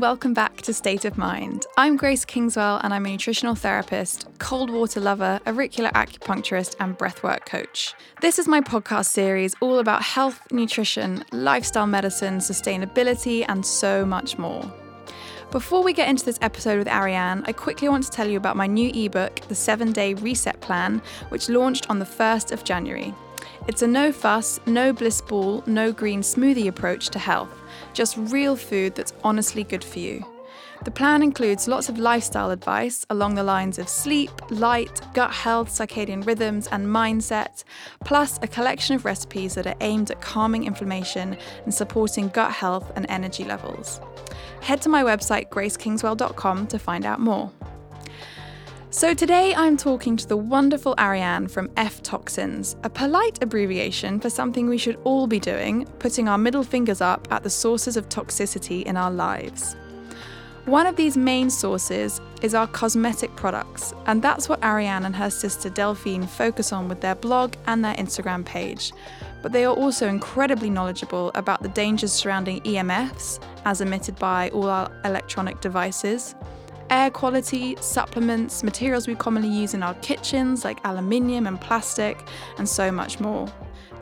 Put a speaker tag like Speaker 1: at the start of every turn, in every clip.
Speaker 1: welcome back to State of Mind. I'm Grace Kingswell and I'm a nutritional therapist, cold water lover, auricular acupuncturist, and breathwork coach. This is my podcast series all about health, nutrition, lifestyle medicine, sustainability, and so much more. Before we get into this episode with Ariane, I quickly want to tell you about my new ebook, The 7 Day Reset Plan, which launched on the 1st of January. It's a no fuss, no bliss ball, no green smoothie approach to health, just real food that's honestly good for you. The plan includes lots of lifestyle advice along the lines of sleep, light, gut health, circadian rhythms, and mindset, plus a collection of recipes that are aimed at calming inflammation and supporting gut health and energy levels. Head to my website, gracekingswell.com, to find out more. So, today I'm talking to the wonderful Ariane from F Toxins, a polite abbreviation for something we should all be doing, putting our middle fingers up at the sources of toxicity in our lives. One of these main sources is our cosmetic products, and that's what Ariane and her sister Delphine focus on with their blog and their Instagram page. But they are also incredibly knowledgeable about the dangers surrounding EMFs, as emitted by all our electronic devices, air quality, supplements, materials we commonly use in our kitchens like aluminium and plastic, and so much more.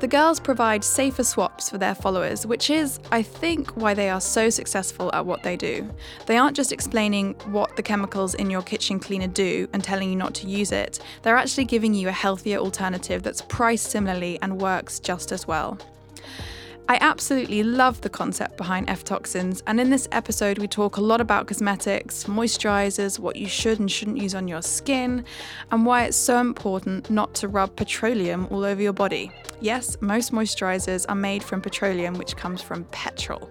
Speaker 1: The girls provide safer swaps for their followers, which is, I think, why they are so successful at what they do. They aren't just explaining what the chemicals in your kitchen cleaner do and telling you not to use it, they're actually giving you a healthier alternative that's priced similarly and works just as well. I absolutely love the concept behind F toxins, and in this episode, we talk a lot about cosmetics, moisturizers, what you should and shouldn't use on your skin, and why it's so important not to rub petroleum all over your body. Yes, most moisturizers are made from petroleum, which comes from petrol.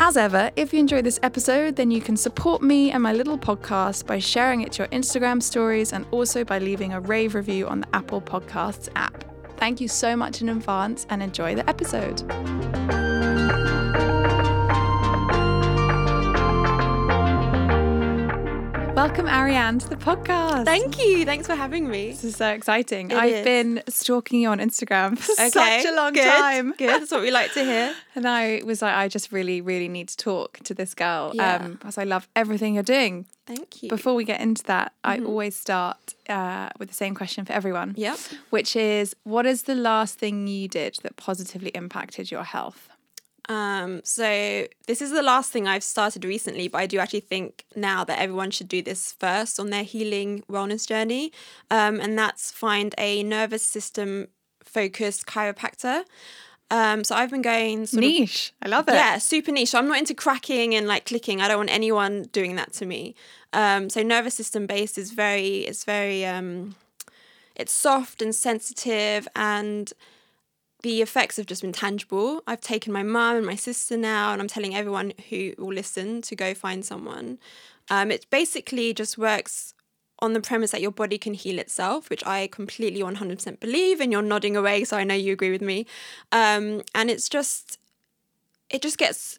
Speaker 1: As ever, if you enjoy this episode, then you can support me and my little podcast by sharing it to your Instagram stories and also by leaving a rave review on the Apple Podcasts app. Thank you so much in advance and enjoy the episode. Welcome, Ariane, to the podcast.
Speaker 2: Thank you. Thanks for having me.
Speaker 1: This is so exciting.
Speaker 2: It
Speaker 1: I've
Speaker 2: is.
Speaker 1: been stalking you on Instagram for
Speaker 2: Okay,
Speaker 1: such a long
Speaker 2: good,
Speaker 1: time.
Speaker 2: Good. That's what we like to hear.
Speaker 1: And I was like, I just really, really need to talk to this girl
Speaker 2: Yeah.
Speaker 1: um, because I love everything you're doing.
Speaker 2: Thank you.
Speaker 1: Before we get into that, I always start uh, with the same question for everyone.
Speaker 2: Yep.
Speaker 1: Which is, what is the last thing you did that positively impacted your health?
Speaker 2: Um, so this is the last thing I've started recently, but I do actually think now that everyone should do this first on their healing wellness journey. Um, and that's find a nervous system focused chiropractor. Um, so I've been going sort of
Speaker 1: Niche. I love it.
Speaker 2: Yeah, super niche. So I'm not into cracking and like clicking. I don't want anyone doing that to me. Um, so nervous system based is very, it's very, um, it's soft and sensitive, and the effects have just been tangible. I've taken my mum and my sister now, and I'm telling everyone who will listen to go find someone. Um, it basically just works on the premise that your body can heal itself, which I completely 100% believe, and you're nodding away, so I know you agree with me. Um, and it's just, it just gets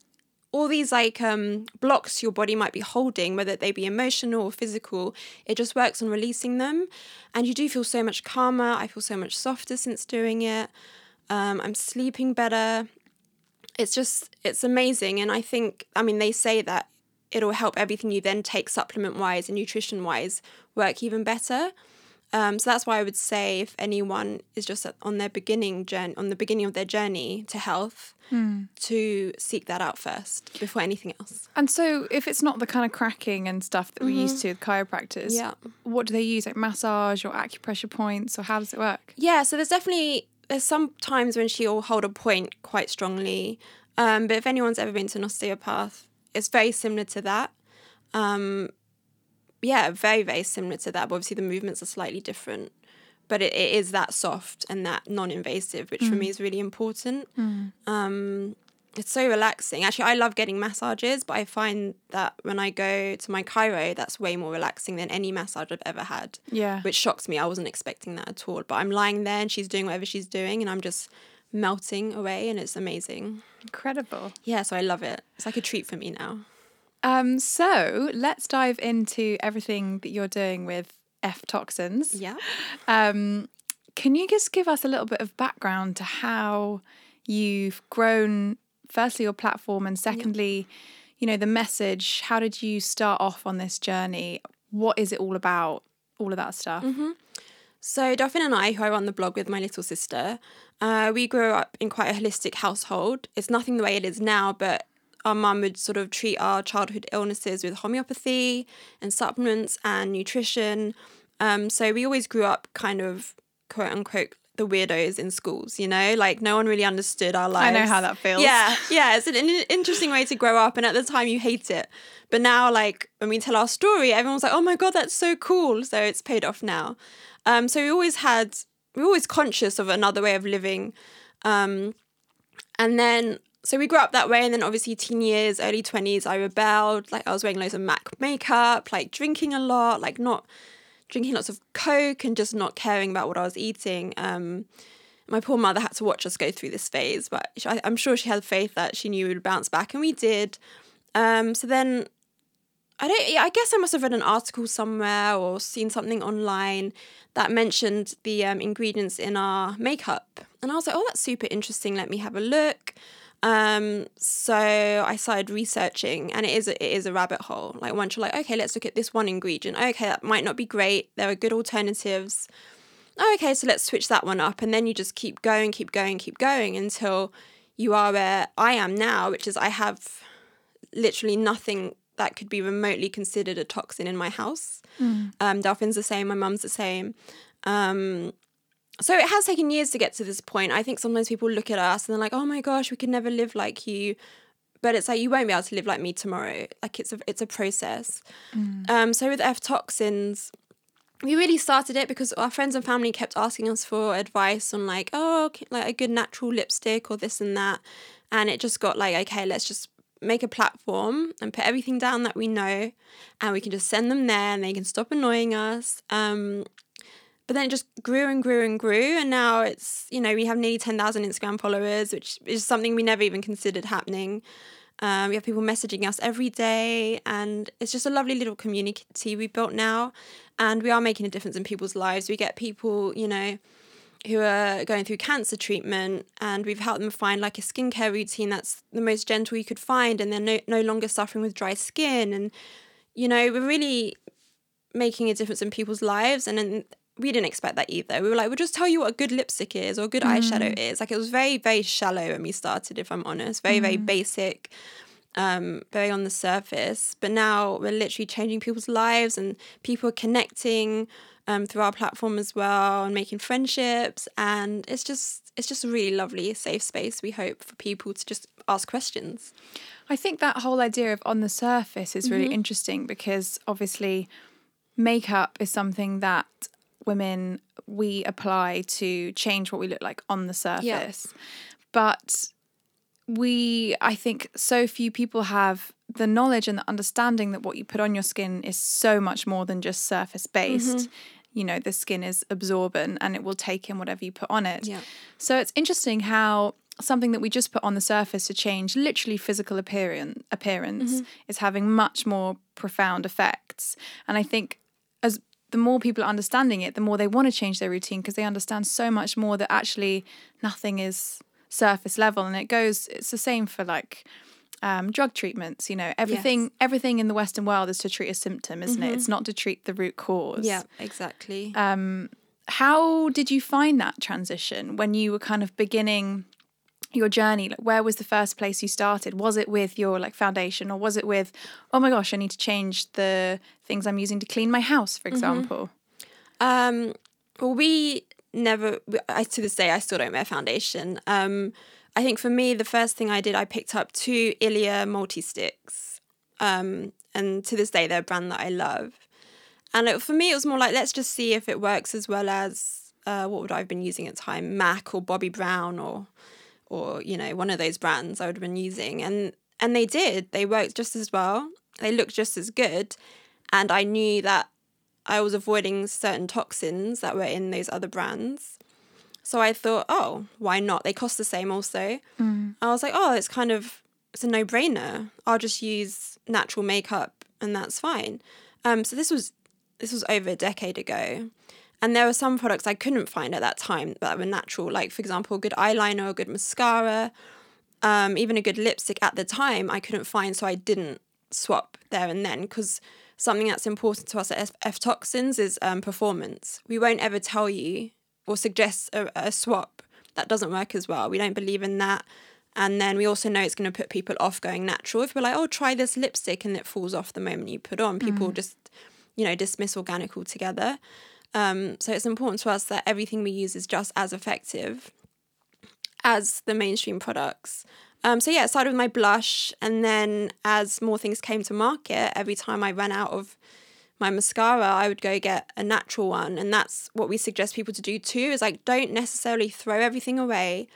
Speaker 2: all these like um, blocks your body might be holding, whether they be emotional or physical, it just works on releasing them. And you do feel so much calmer. I feel so much softer since doing it. Um, I'm sleeping better. It's just, it's amazing. And I think, I mean, they say that it'll help everything you then take supplement wise and nutrition wise work even better. Um, so that's why I would say if anyone is just on their beginning journey, on the beginning of their journey to health, to seek that out first before anything else.
Speaker 1: And so, if it's not the kind of cracking and stuff that we're used to with chiropractors,
Speaker 2: Yeah.
Speaker 1: what do they use? Like massage or acupressure points, or how does it work?
Speaker 2: Yeah, so there's definitely there's some times when she'll hold a point quite strongly. Um, but if anyone's ever been to an osteopath, it's very similar to that. Um, yeah, very very similar to that. But obviously the movements are slightly different. But it, it is that soft and that non-invasive, which for me is really important. Um, it's so relaxing. Actually, I love getting massages, but I find that when I go to my chiro, that's way more relaxing than any massage I've ever had
Speaker 1: Yeah.
Speaker 2: which shocks me. I wasn't expecting that at all. But I'm lying there and she's doing whatever she's doing, and I'm just melting away, and it's amazing.
Speaker 1: Incredible.
Speaker 2: Yeah, so I love it. It's like a treat for me now.
Speaker 1: Um, so let's dive into everything that you're doing with F toxins.
Speaker 2: Yeah.
Speaker 1: Um, can you just give us a little bit of background to how you've grown, firstly, your platform, and secondly, you know, the message. How did you start off on this journey? What is it all about? All of that stuff.
Speaker 2: Mm-hmm. So, Delphine and I, who I run the blog with my little sister, uh, we grew up in quite a holistic household. It's nothing the way it is now, but our mum would sort of treat our childhood illnesses with homeopathy and supplements and nutrition. Um, so we always grew up kind of quote unquote the weirdos in schools, you know, like no one really understood our lives.
Speaker 1: I know how that feels.
Speaker 2: Yeah, yeah, it's an interesting way to grow up, and at the time you hate it, but now like when we tell our story, everyone's like, "Oh my god, that's so cool!" So it's paid off now. Um, so we always had, we are always conscious of another way of living, um, and then so we grew up that way, and then obviously teen years, early twenties, I rebelled. Like I was wearing loads of MAC makeup, like drinking a lot, like not drinking lots of Coke and just not caring about what I was eating. Um, my poor mother had to watch us go through this phase, but I, am sure she had faith that she knew we would bounce back, and we did. Um, so then, I don't. I guess I must have read an article somewhere or seen something online that mentioned the um, ingredients in our makeup, and I was like, "Oh, that's super interesting. Let me have a look." Um, so I started researching, and it is a, it is a rabbit hole. Like once you're like, okay, let's look at this one ingredient. Okay, that might not be great. There are good alternatives. okay, so let's switch that one up, and then you just keep going, keep going, keep going until you are where I am now, which is I have literally nothing that could be remotely considered a toxin in my house. Mm. Um, Delphine's the same. My mum's the same. Um, so it has taken years to get to this point. I think sometimes people look at us and they're like, "Oh my gosh, we could never live like you," but it's like you won't be able to live like me tomorrow. Like it's a it's a process. Mm. Um, so with F toxins, we really started it because our friends and family kept asking us for advice on like, oh, like a good natural lipstick or this and that, and it just got like, okay, let's just make a platform and put everything down that we know and we can just send them there and they can stop annoying us um, but then it just grew and grew and grew and now it's you know we have nearly 10,000 Instagram followers which is something we never even considered happening. Um, we have people messaging us every day and it's just a lovely little community we built now and we are making a difference in people's lives. We get people you know who are going through cancer treatment and we've helped them find like a skincare routine that's the most gentle you could find and they're no, no longer suffering with dry skin and you know we're really making a difference in people's lives and then we didn't expect that either. We were like, we'll just tell you what a good lipstick is or a good mm. eyeshadow is. Like it was very, very shallow when we started, if I'm honest. Very, mm. very basic, um, very on the surface. But now we're literally changing people's lives and people are connecting um, through our platform as well and making friendships. And it's just it's just a really lovely, safe space, we hope, for people to just ask questions.
Speaker 1: I think that whole idea of on the surface is really mm-hmm. interesting because obviously makeup is something that women we apply to change what we look like on the surface. Yeah. But we, I think, so few people have the knowledge and the understanding that what you put on your skin is so much more than just surface based. Mm-hmm. You know, the skin is absorbent and it will take in whatever you put on it.
Speaker 2: Yeah.
Speaker 1: So it's interesting how something that we just put on the surface to change literally physical appearance appearance mm-hmm. is having much more profound effects. And I think the more people are understanding it, the more they want to change their routine because they understand so much more that actually nothing is surface level. And it goes, it's the same for like um, drug treatments. You know, everything yes. everything in the Western world is to treat a symptom, isn't mm-hmm. it? It's not to treat the root cause.
Speaker 2: Yeah, exactly.
Speaker 1: Um, how did you find that transition when you were kind of beginning your journey? Like where was the first place you started? Was it with your like foundation or was it with oh my gosh i need to change the things i'm using to clean my house for mm-hmm. example?
Speaker 2: Mm-hmm. um well we never I, to this day i still don't wear foundation. Um i think for me the first thing i did i picked up two ilia multi sticks um and to this day they're a brand that i love. And it, for me it was more like let's just see if it works as well as uh, what would i've been using at the time mac or Bobbi Brown or or you know one of those brands I would have been using and and they did. They worked just as well. They looked just as good. And I knew that I was avoiding certain toxins that were in those other brands. So I thought oh why not? They cost the same also. Mm. I was like oh it's kind of it's a no-brainer. I'll just use natural makeup and that's fine. Um so this was this was over a decade ago and there were some products I couldn't find at that time that were natural, like, for example, a good eyeliner a good mascara. um, even a good lipstick at the time, I couldn't find, so I didn't swap there and then because something that's important to us at F, F Toxins is um, performance. We won't ever tell you or suggest a, a swap that doesn't work as well. We don't believe in that. And then we also know it's going to put people off going natural. If we're like, oh, try this lipstick and it falls off the moment you put on, people just, you know, dismiss organic altogether. Um, so it's important to us that everything we use is just as effective as the mainstream products. Um, so yeah, it started with my blush, and then as more things came to market, every time I ran out of my mascara, I would go get a natural one, and that's what we suggest people to do too. Is like don't necessarily throw everything away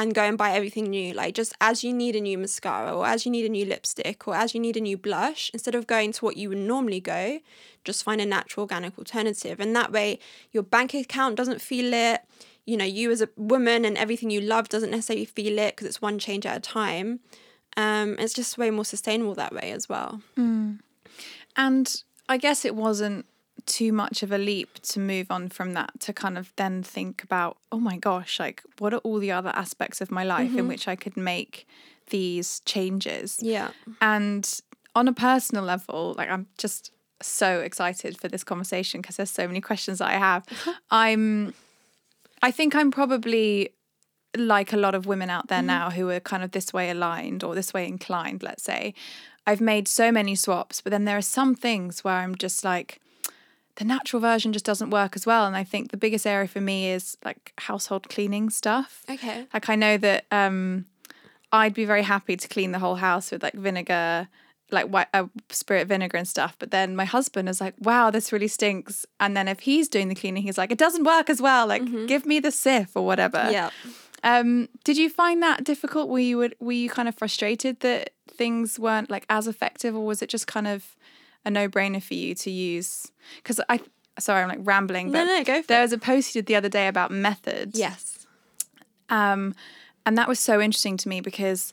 Speaker 2: and go and buy everything new. Like just as you need a new mascara, or as you need a new lipstick, or as you need a new blush, instead of going to what you would normally go, just find a natural organic alternative, and that way your bank account doesn't feel it you know, you as a woman and everything you love doesn't necessarily feel it because it's one change at a time. Um, it's just way more sustainable that way as well.
Speaker 1: And I guess it wasn't too much of a leap to move on from that to kind of then think about, oh my gosh, like what are all the other aspects of my life in mm-hmm. which I could make these changes?
Speaker 2: Yeah.
Speaker 1: And on a personal level, like I'm just so excited for this conversation because there's so many questions that I have. I'm I think I'm probably like a lot of women out there mm-hmm. now who are kind of this way aligned or this way inclined, let's say. I've made so many swaps, but then there are some things where I'm just like the natural version just doesn't work as well and I think the biggest area for me is like household cleaning stuff.
Speaker 2: Okay.
Speaker 1: Like I know that um, I'd be very happy to clean the whole house with like vinegar, like white, uh, spirit vinegar and stuff. But then my husband is like, "Wow, this really stinks." And then if he's doing the cleaning, he's like, "It doesn't work as well. Like, give me the Cif or whatever."
Speaker 2: Yeah.
Speaker 1: Um, did you find that difficult? Were you were you kind of frustrated that things weren't like as effective, or was it just kind of a no brainer for you to use? Because I. Sorry, I'm like rambling.
Speaker 2: No,
Speaker 1: But
Speaker 2: no, go for
Speaker 1: there
Speaker 2: it.
Speaker 1: was a post you did the other day about methods.
Speaker 2: Yes.
Speaker 1: Um, and that was so interesting to me because,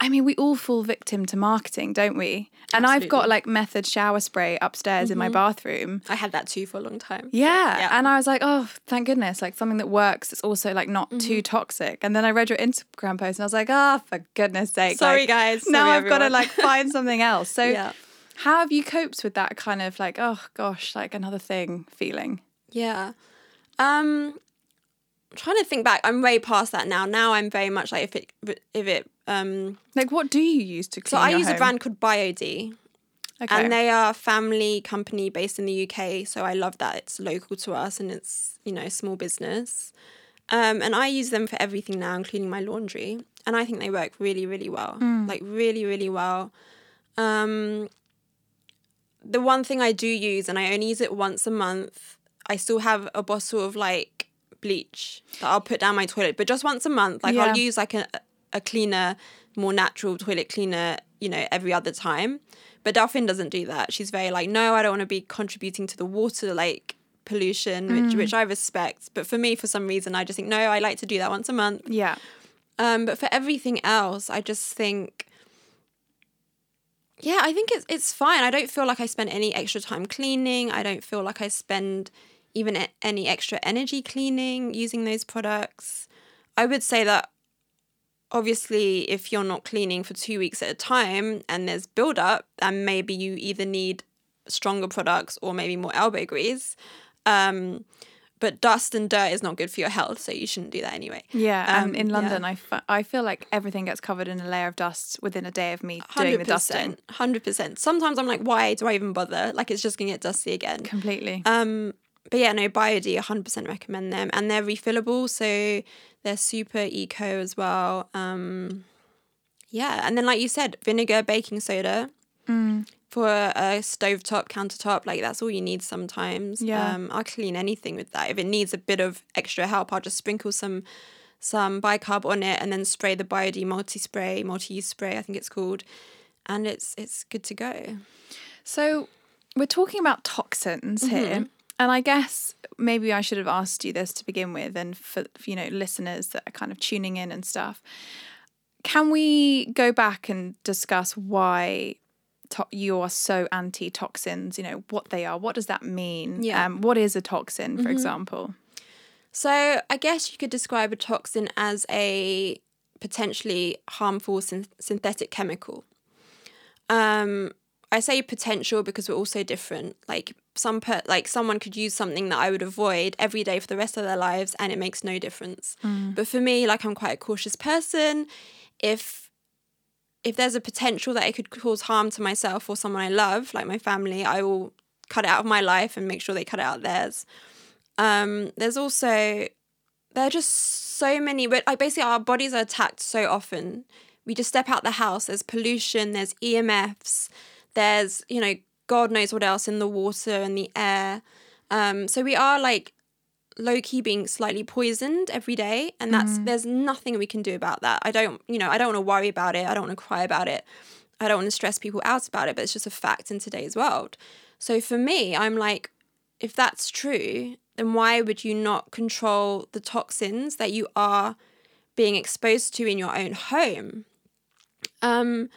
Speaker 1: I mean, we all fall victim to marketing, don't we? And I've got
Speaker 2: Mm-hmm.
Speaker 1: like method shower spray upstairs in my bathroom.
Speaker 2: I had that too for a long time.
Speaker 1: Yeah.
Speaker 2: Yeah.
Speaker 1: And I was like, oh, thank goodness, like something that works. It's also like not
Speaker 2: Mm-hmm.
Speaker 1: too toxic. And then I read your Instagram post and I was like, oh, for goodness sake.
Speaker 2: Sorry,
Speaker 1: like,
Speaker 2: guys.
Speaker 1: Now
Speaker 2: Sorry,
Speaker 1: I've got to like find something else. So,
Speaker 2: Yeah.
Speaker 1: How have you coped with that kind of like, oh gosh, like another thing feeling?
Speaker 2: Yeah. Um I'm trying to think back. I'm way past that now. Now I'm very much like if it if it um
Speaker 1: Like, what do you use to clean?
Speaker 2: so
Speaker 1: I
Speaker 2: use a brand called Bio-D.
Speaker 1: Okay.
Speaker 2: And they are a family company based in the UK, so I love that it's local to us and it's, you know, small business. Um, and I use them for everything now, including my laundry. And I think they work really, really well. Like really, really well. Um, the one thing I do use, and I only use it once a month, I still have a bottle of like bleach that I'll put down my toilet, but just once a month. Like
Speaker 1: Yeah.
Speaker 2: I'll use like a, a cleaner, more natural toilet cleaner, you know, every other time. But Delphine doesn't do that. She's very like, no, I don't want to be contributing to the water like pollution, which which I respect. But for me, for some reason, I just think no, I like to do that once a month.
Speaker 1: yeah.
Speaker 2: Um, but for everything else, I just think, yeah, I think it's it's fine. I don't feel like I spend any extra time cleaning. I don't feel like I spend even any extra energy cleaning using those products. I would say that obviously, if you're not cleaning for two weeks at a time and there's buildup, then maybe you either need stronger products or maybe more elbow grease. Um, but dust and dirt is not good for your health, so you shouldn't do that anyway.
Speaker 1: Yeah,
Speaker 2: Um,
Speaker 1: in
Speaker 2: yeah.
Speaker 1: London, I, f- I feel like everything gets covered in a layer of dust within a day of me doing the dusting.
Speaker 2: hundred percent. Sometimes I'm like, why do I even bother? Like it's just gonna get dusty again.
Speaker 1: Completely.
Speaker 2: Um, but yeah, no, Bio-D, hundred percent recommend them, and they're refillable, so they're super eco as well. Um, yeah, and then like you said, vinegar, baking soda
Speaker 1: Mm.
Speaker 2: For a, stovetop, countertop, like that's all you need sometimes.
Speaker 1: Yeah.
Speaker 2: Um, I'll clean anything with that. If it needs a bit of extra help, I'll just sprinkle some some bicarb on it and then spray the Bio-D multi spray, multi use spray, I think it's called, and it's it's good to go.
Speaker 1: So we're talking about toxins
Speaker 2: Mm-hmm.
Speaker 1: here. And I guess maybe I should have asked you this to begin with, and for for, you know listeners that are kind of tuning in and stuff. Can we go back and discuss why to- you are so anti toxins? You know what they are. What does that mean?
Speaker 2: Yeah.
Speaker 1: Um, what is a toxin, for example?
Speaker 2: So I guess you could describe a toxin as a potentially harmful syn- synthetic chemical. Um, I say potential because we're all so different. Like some per- like someone could use something that I would avoid every day for the rest of their lives and it makes no difference. But for me, like I'm quite a cautious person. If if there's a potential that it could cause harm to myself or someone I love, like my family, I will cut it out of my life and make sure they cut it out theirs. Um, there's also there are just so many but like basically our bodies are attacked so often. We just step out the house, there's pollution, there's EMFs, there's, you know, God knows what else in the water and the air. Um, so we are like low key being slightly poisoned every day, and that's there's nothing we can do about that. I don't, you know, I don't want to worry about it. I don't want to cry about it. I don't want to stress people out about it, but it's just a fact in today's world. So for me, I'm like, if that's true, then why would you not control the toxins that you are being exposed to in your own home? Um,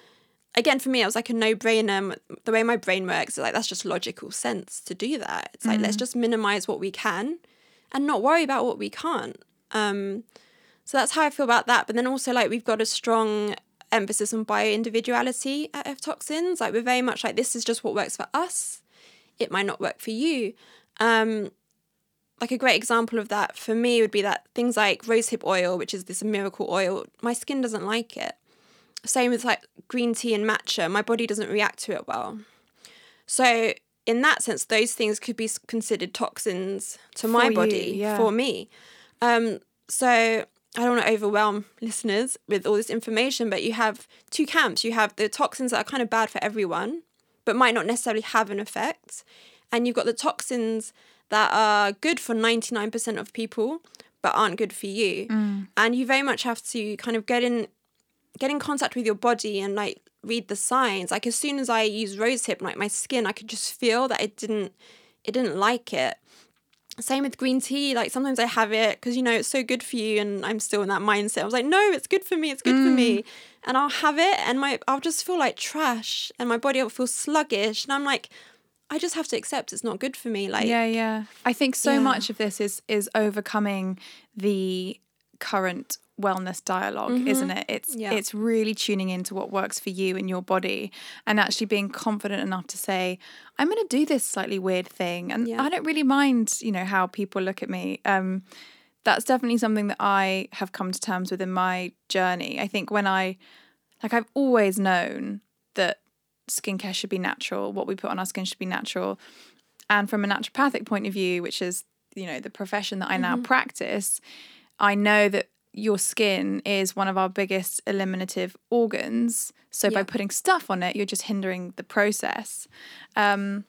Speaker 2: again, for me, it was like a no brainer. The way my brain works, like that's just logical sense to do that. It's like let's just minimize what we can, and not worry about what we can't. Um, so that's how I feel about that. But then also, like we've got a strong emphasis on bio individuality at F Toxins. Like we're very much like this is just what works for us. It might not work for you. Um, like a great example of that for me would be that things like rosehip oil, which is this miracle oil, my skin doesn't like it. Same with like green tea and matcha, my body doesn't react to it well. So, in that sense, those things could be considered toxins to my
Speaker 1: For you,
Speaker 2: body
Speaker 1: yeah.
Speaker 2: for me. Um, so, I don't want to overwhelm listeners with all this information, but you have two camps. You have the toxins that are kind of bad for everyone, but might not necessarily have an effect. And you've got the toxins that are good for 99% of people, but aren't good for you. And you very much have to kind of get in get in contact with your body and like read the signs. Like as soon as I use rosehip, like my skin, I could just feel that it didn't it didn't like it. Same with green tea. Like sometimes I have it because you know it's so good for you, and I'm still in that mindset. I was like, no, it's good for me. It's good for me, mm. and I'll have it, and my I'll just feel like trash, and my body will feel sluggish, and I'm like, I just have to accept it's not good for me. Like,
Speaker 1: Yeah, yeah. I think so
Speaker 2: Yeah.
Speaker 1: much of this is is overcoming the current wellness dialog isn't it? It's
Speaker 2: Mm-hmm. Yeah.
Speaker 1: it's really tuning into what works for you and your body and actually being confident enough to say, I'm going to do this slightly weird thing and
Speaker 2: Yeah.
Speaker 1: I don't really mind, you know, how people look at me. Um that's definitely something that I have come to terms with in my journey. I think when I like I've always known that skincare should be natural, what we put on our skin should be natural. And from a naturopathic point of view, which is, you know, the profession that I now
Speaker 2: Mm-hmm.
Speaker 1: practice, I know that your skin is one of our biggest eliminative organs. So by putting stuff on it, you're just hindering the process. Um,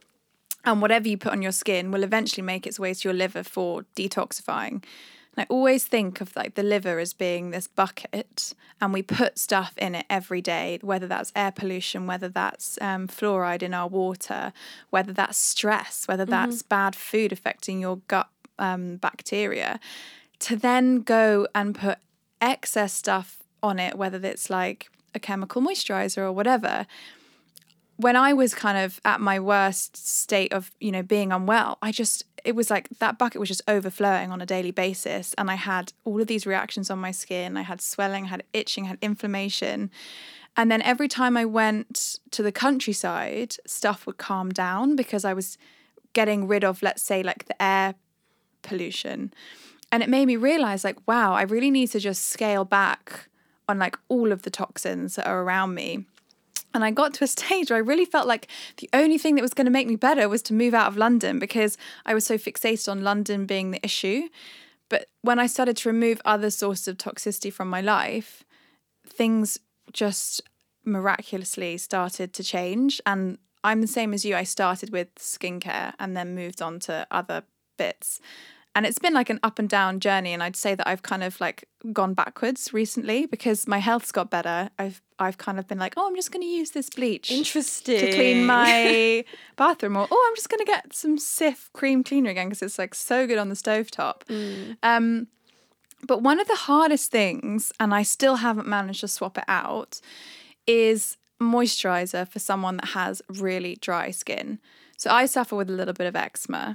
Speaker 1: and whatever you put on your skin will eventually make its way to your liver for detoxifying. And I always think of like the liver as being this bucket, and we put stuff in it every day, whether that's air pollution, whether that's um, fluoride in our water, whether that's stress, whether that's bad food affecting your gut um, bacteria, to then go and put excess stuff on it, whether it's like a chemical moisturizer or whatever when I was kind of at my worst state of, you know, being unwell, I just, it was like that bucket was just overflowing on a daily basis. And I had all of these reactions on my skin. I had swelling, I had itching, I had inflammation. And then every time I went to the countryside, stuff would calm down because I was getting rid of, let's say, like the air pollution. And it made me realize, like, wow, I really need to just scale back on like all of the toxins that are around me. And I got to a stage where I really felt like the only thing that was going to make me better was to move out of London because I was so fixated on London being the issue. But when I started to remove other sources of toxicity from my life, things just miraculously started to change. And I'm the same as you. I started with skincare and then moved on to other bits. And it's been like an up and down journey. And I'd say that I've kind of like gone backwards recently because my health's got better. I've I've kind of been like, oh, I'm just going to use this bleach
Speaker 2: interesting
Speaker 1: to clean my bathroom, or oh, I'm just going to get some Cif cream cleaner again because it's like so good on the stovetop. Um, but one of the hardest things, and I still haven't managed to swap it out, is moisturizer for someone that has really dry skin. So I suffer with a little bit of eczema.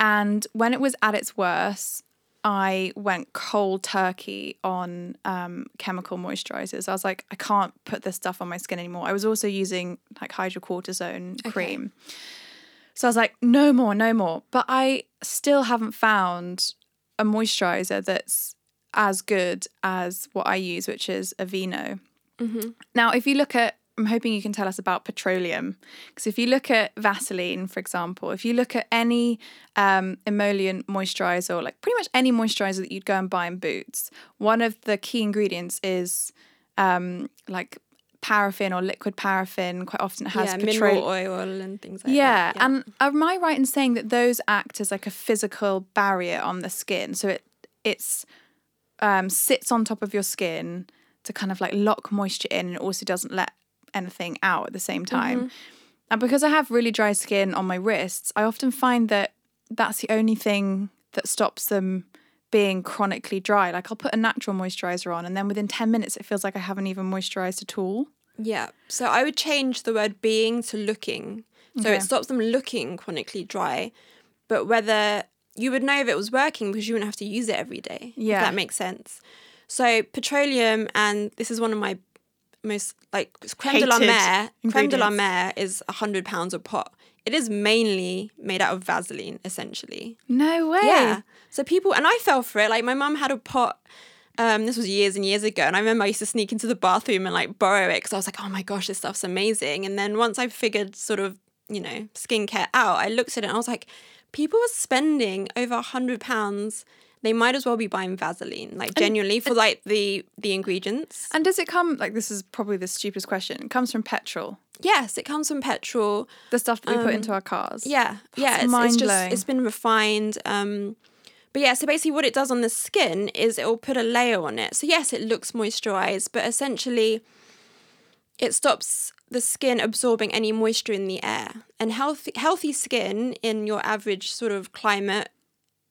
Speaker 1: And when it was at its worst, I went cold turkey on um, chemical moisturizers. I was like, I can't put this stuff on my skin anymore. I was also using like hydrocortisone cream. So I was like, no more, no more. But I still haven't found a moisturizer that's as good as what I use, which is Aveeno. Now, if you look at, I'm hoping you can tell us about petroleum. Because if you look at Vaseline, for example, if you look at any um, emollient moisturizer, or like pretty much any moisturizer that you'd go and buy in Boots, one of the key ingredients is um, like paraffin or liquid paraffin. Quite often it has
Speaker 2: yeah,
Speaker 1: petroleum.
Speaker 2: mineral oil and things like
Speaker 1: Yeah,
Speaker 2: that.
Speaker 1: Yeah, and am I right in saying that those act as like a physical barrier on the skin? So it it's um, sits on top of your skin to kind of like lock moisture in, and it also doesn't let anything out at the same time. Mm-hmm. And because I have really dry skin on my wrists, I often find that that's the only thing that stops them being chronically dry. Like I'll put a natural moisturizer on, and then within ten minutes, it feels like I haven't even moisturized at all.
Speaker 2: Yeah. So I would change the word being to looking. So
Speaker 1: Okay.
Speaker 2: it stops them looking chronically dry. But whether you would know if it was working because you wouldn't have to use it every day. if
Speaker 1: Yeah.
Speaker 2: that makes sense. So petroleum, and this is one of my most like creme de la mer. Creme de la mer is a hundred pounds a pot. It is mainly made out of Vaseline, essentially.
Speaker 1: No way.
Speaker 2: Yeah. So people, and I fell for it. Like my mum had a pot. Um, this was years and years ago, and I remember I used to sneak into the bathroom and like borrow it because I was like, "Oh my gosh, this stuff's amazing." And then once I figured sort of, you know, skincare out, I looked at it and I was like, people are spending over a hundred pounds. They might as well be buying Vaseline, like genuinely for like the the ingredients.
Speaker 1: And does it come like this is probably the stupidest question? It comes from petrol,
Speaker 2: Yes, it comes from petrol.
Speaker 1: the stuff that we put into our cars.
Speaker 2: Yeah, yeah, it's, it's just it's been refined. Um, but yeah, so basically, what it does on the skin is it will put a layer on it. So yes, it looks moisturized, but essentially, it stops the skin absorbing any moisture in the air. And healthy healthy skin in your average sort of climate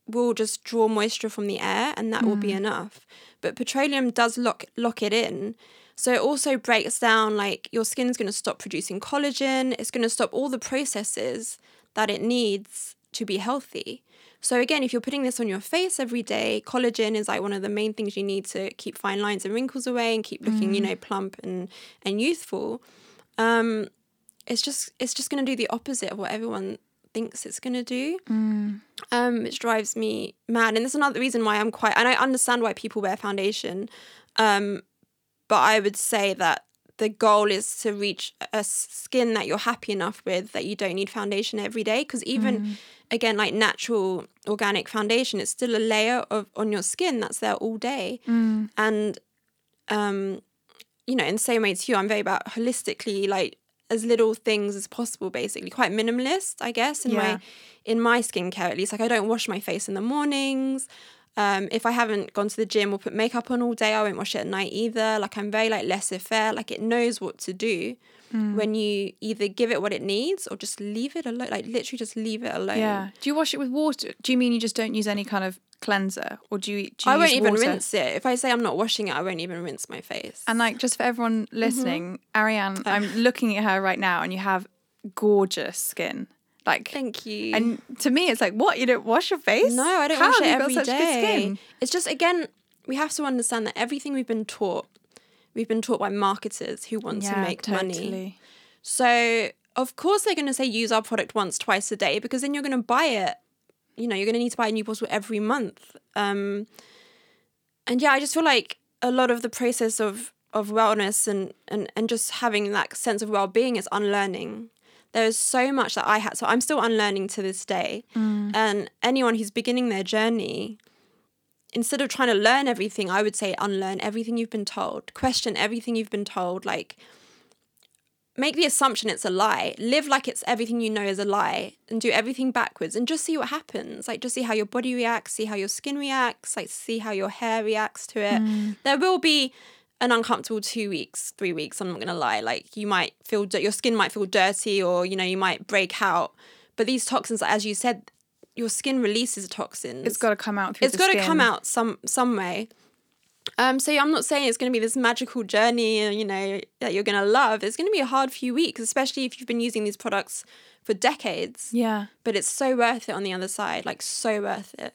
Speaker 2: will just draw moisture from the air, and that will be enough. But petroleum does lock lock it in. So it also breaks down like your skin's going to stop producing collagen. It's going to stop all the processes that it needs to be healthy. So again, if you're putting this on your face every day, collagen is like one of the main things you need to keep fine lines and wrinkles away and keep looking, you know, plump and and youthful. Um, it's just it's just going to do the opposite of what everyone thinks it's going to do um, which drives me mad. And that's another reason why I'm quite, and I understand why people wear foundation. Um, but I would say that the goal is to reach a skin that you're happy enough with that you don't need foundation every day. Because even, again, like natural organic foundation, it's still a layer of on your skin that's there all day. And, um, you know, in the same way to you, I'm very about holistically, like as little things as possible, basically quite minimalist, I guess, in
Speaker 1: Yeah.
Speaker 2: my in my skincare at least. Like I don't wash my face in the mornings. Um, if I haven't gone to the gym or put makeup on all day, I won't wash it at night either. Like I'm very like laissez faire. Like it knows what to do when you either give it what it needs or just leave it alone. Like literally just leave it alone.
Speaker 1: Yeah. Do you wash it with water? Do you mean you just don't use any kind of cleanser, or do you? Do you
Speaker 2: I won't even
Speaker 1: water?
Speaker 2: rinse it. If I say I'm not washing it, I won't even rinse my face.
Speaker 1: And like, just for everyone
Speaker 2: Mm-hmm.
Speaker 1: listening, Ariane, I'm looking at her right now, and you have gorgeous skin. Like,
Speaker 2: Thank you.
Speaker 1: and to me, it's like, what? You don't wash your face?
Speaker 2: No, I don't
Speaker 1: How
Speaker 2: wash it every
Speaker 1: skin?
Speaker 2: It's just again, we have to understand that everything we've been taught, we've been taught by marketers who want to make money. So of course they're going to say use our product once, twice a day because then you're going to buy it. You know, you're going to need to buy a new bottle every month. Um, and yeah, I just feel like a lot of the process of of wellness and and and just having that sense of well being is unlearning. There is so much that I had, so I'm still unlearning to this day. And anyone who's beginning their journey, instead of trying to learn everything, I would say unlearn everything you've been told, question everything you've been told, like make the assumption it's a lie live like it's everything you know is a lie and do everything backwards and just see what happens like just see how your body reacts see how your skin reacts like see how your hair reacts to it. Mm. There will be an uncomfortable two weeks three weeks i'm not gonna lie like you might feel your skin might feel dirty or you know you might break out but these toxins as you said your skin releases toxins
Speaker 1: It's got to come out through
Speaker 2: it's got to come out some some way Um, so I'm not saying it's going to be this magical journey, uh, you know, that you're going to love. It's going to be a hard few weeks, especially if you've been using these products for decades.
Speaker 1: Yeah.
Speaker 2: But it's so worth it on the other side, like so worth it.